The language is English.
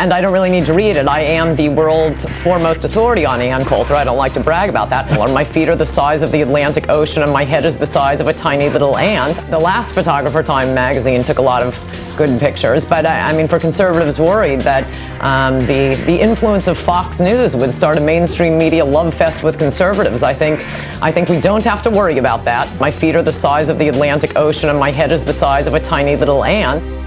and I don't really need to read it. I am the world's foremost authority on Ann Coulter. I don't like to brag about that. My feet are the size of the Atlantic Ocean, and my head is the size of a tiny little ant. The last Photographer Time magazine took a lot of good pictures, but I, I mean, for conservatives worried that um, the the influence of Fox News would start a mainstream media love fest with conservatives, I think I think we don't have to worry about that. My feet are the size of the Atlantic Ocean, and my head is the size of a tiny little ant.